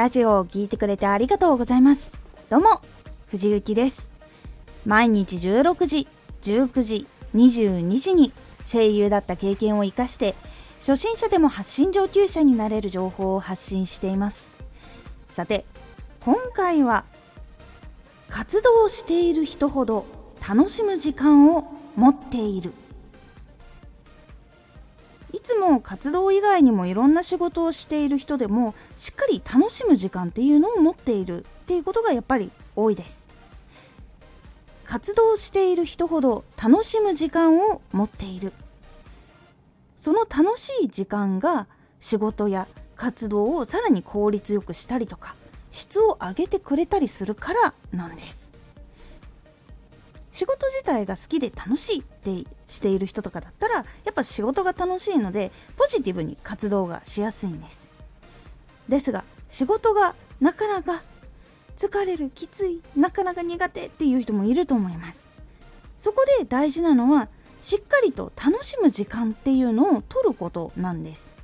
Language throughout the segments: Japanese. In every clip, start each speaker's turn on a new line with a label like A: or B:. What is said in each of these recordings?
A: ラジオを聴いてくれてありがとうございます。どうも、藤幸です。毎日16時、19時、22時に声優だった経験を活かして、初心者でも発信上級者になれる情報を発信しています。さて、今回は、活動している人ほど楽しむ時間を持っている。いつも活動以外にもいろんな仕事をしている人でもしっかり楽しむ時間っていうのを持っているっていうことがやっぱり多いです。活動している人ほど楽しむ時間を持っている。その楽しい時間が仕事や活動をさらに効率よくしたりとか質を上げてくれたりするからなんです。仕事自体が好きで楽しいってしている人とかだったらやっぱ仕事が楽しいのでポジティブに活動がしやすいんです。ですが仕事がなかなか疲れるきついなかなか苦手っていう人もいると思います。そこで大事なのはしっかりと楽しむ時間っていうのを取ることなんです。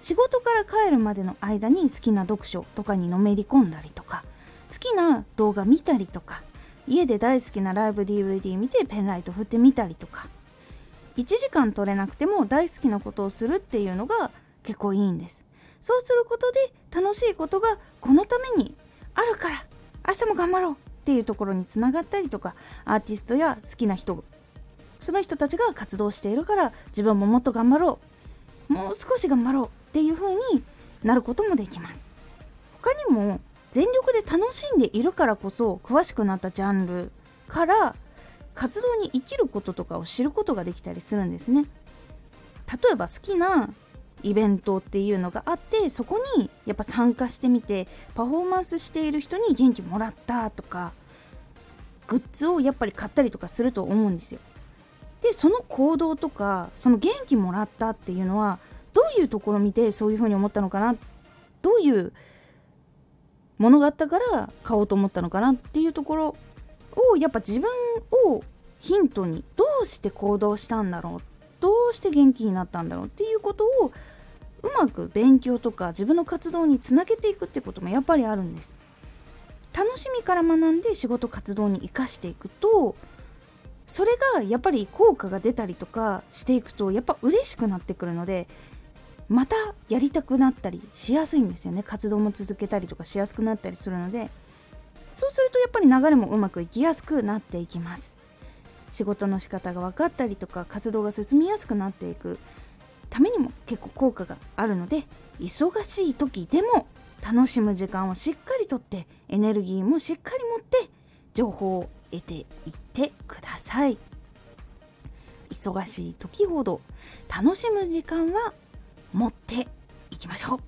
A: 仕事から帰るまでの間に好きな読書とかにのめり込んだりとか好きな動画見たりとか家で大好きなライブ DVD 見てペンライト振ってみたりとか。1時間取れなくても大好きなことをするっていうのが結構いいんです。そうすることで楽しいことがこのためにあるから明日も頑張ろうっていうところにつながったりとかアーティストや好きな人その人たちが活動しているから自分ももっと頑張ろうもう少し頑張ろうっていう風になることもできます。他にも全力で楽しんでいるからこそ詳しくなったジャンルから活動に生きることとかを知ることができたりするんですね。例えば好きなイベントっていうのがあってそこにやっぱ参加してみてパフォーマンスしている人に元気もらったとかグッズをやっぱり買ったりとかすると思うんですよ。でその行動とかその元気もらったっていうのはどういうところ見てそういうふうに思ったのかなどういうものがあったから買おうと思ったのかなっていうところをやっぱ自分をヒントにどうして行動したんだろうどうして元気になったんだろうっていうことをうまく勉強とか自分の活動につなげていくってこともやっぱりあるんです。楽しみから学んで仕事活動に生かしていくとそれがやっぱり効果が出たりとかしていくとやっぱ嬉しくなってくるのでまたやりたくなったりしやすいんですよね。活動も続けたりとかしやすくなったりするので。そうするとやっぱり流れもうまくいきやすくなっていきます。仕事の仕方が分かったりとか活動が進みやすくなっていく。ためにも結構効果があるので忙しい時でも楽しむ時間をしっかりとってエネルギーもしっかり持って情報を得ていってください。忙しい時ほど楽しむ時間は持っていきましょう。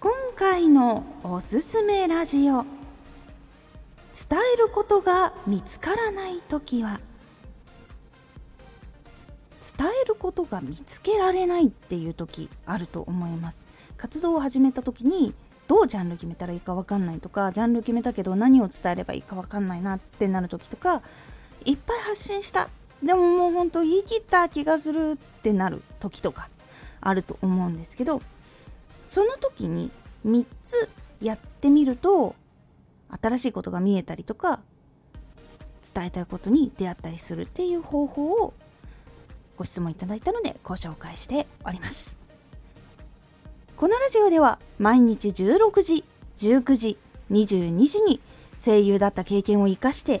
A: 今回のおすすめラジオ。伝えることが見つからない時は伝えることが見つけられないっていう時あると思います。活動を始めた時にどうジャンル決めたらいいか分かんないとかジャンル決めたけど何を伝えればいいか分かんないなってなる時とかいっぱい発信したでももうほんと言い切った気がするってなる時とかあると思うんですけどその時に3つやってみると新しいことが見えたりとか伝えたいことに出会ったりするっていう方法をご質問いただいたのでご紹介しております。このラジオでは毎日16時19時22時に声優だった経験を生かして